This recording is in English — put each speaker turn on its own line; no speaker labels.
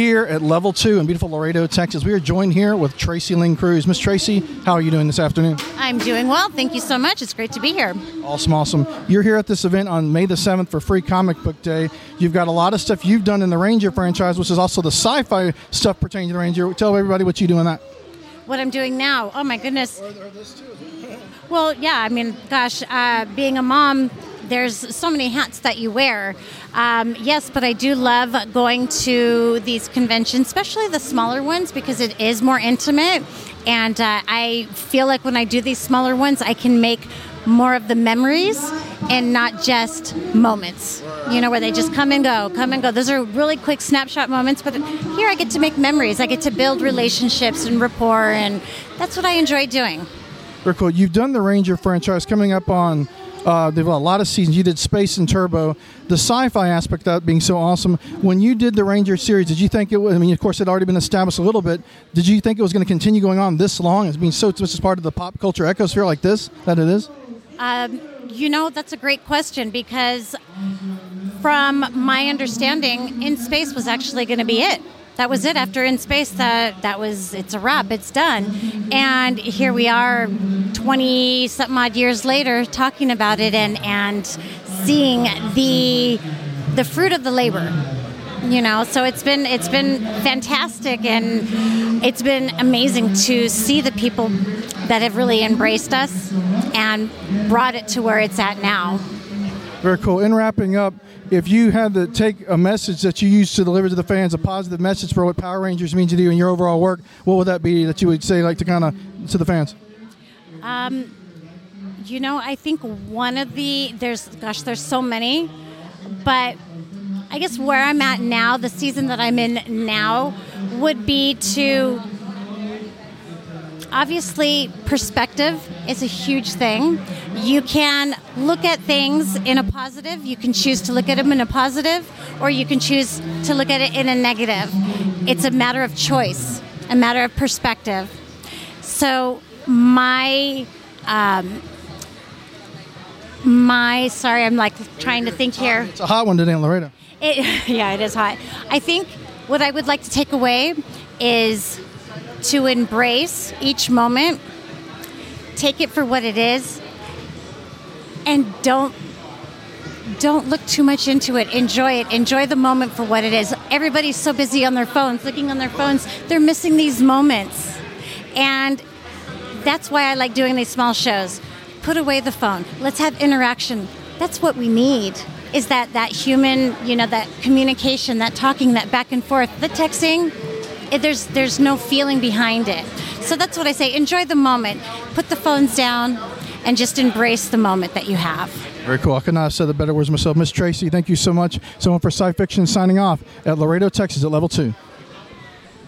here at level two in beautiful Laredo, Texas. We are joined here with Tracy Lynn Cruz. Miss Tracy, how are you doing this afternoon?
I'm doing well. Thank you so much. It's great to be here.
Awesome, awesome. You're here at this event on May the 7th for Free Comic Book Day. You've got a lot of stuff you've done in the Ranger franchise, which is also the sci fi stuff pertaining to the Ranger. Tell everybody what you do in that.
What I'm doing now. Oh, my goodness. Well, yeah, I mean, gosh, uh, being a mom, there's so many hats that you wear. Um, yes, but I do love going to these conventions, especially the smaller ones, because it is more intimate. And uh, I feel like when I do these smaller ones, I can make more of the memories and not just moments. You know, where they just come and go, come and go. Those are really quick snapshot moments, but here I get to make memories. I get to build relationships and rapport, and that's what I enjoy doing.
Very cool. You've done the Ranger franchise coming up on uh, they've got a lot of seasons. You did Space and Turbo. The sci-fi aspect of that being so awesome. When you did the Ranger series, did you think it was? I mean, of course, it had already been established a little bit. Did you think it was going to continue going on this long as being so much as part of the pop culture ecosphere like this that it is?
Um, you know, that's a great question because, from my understanding, In Space was actually going to be it that was it after in space that that was it's a wrap it's done and here we are 20 something odd years later talking about it and and seeing the the fruit of the labor you know? So it's been it's been fantastic and it's been amazing to see the people that have really embraced us and brought it to where it's at now.
Very cool. In wrapping up if you had to take a message that you use to deliver to the fans, a positive message for what Power Rangers means to you in your overall work, what would that be that you would say, like to kind of to the fans?
Um, you know, I think one of the there's gosh, there's so many, but I guess where I'm at now, the season that I'm in now, would be to obviously perspective is a huge thing. You can look at things in a positive. You can choose to look at them in a positive or you can choose to look at it in a negative. It's a matter of choice a matter of perspective. So my um, my sorry i'm like trying to think here
it's a hot one today in laredo
it, yeah it is hot i think what i would like to take away is to embrace each moment, take it for what it is, and don't don't look too much into it. Enjoy it. Enjoy the moment for what it is. Everybody's so busy on their phones, looking on their phones. They're missing these moments. And that's why I like doing these small shows. Put away the phone. Let's have interaction. That's what we need. Is that that human, you know, that communication, that talking, that back and forth, the texting, it, there's there's no feeling behind it. So that's what I say. Enjoy the moment. Put the phones down, and just embrace the moment that you have.
Very cool. I could not have said the better words myself. Miss Tracy, thank you so much. Someone for Sci Fiction signing off at Laredo, Texas at level two.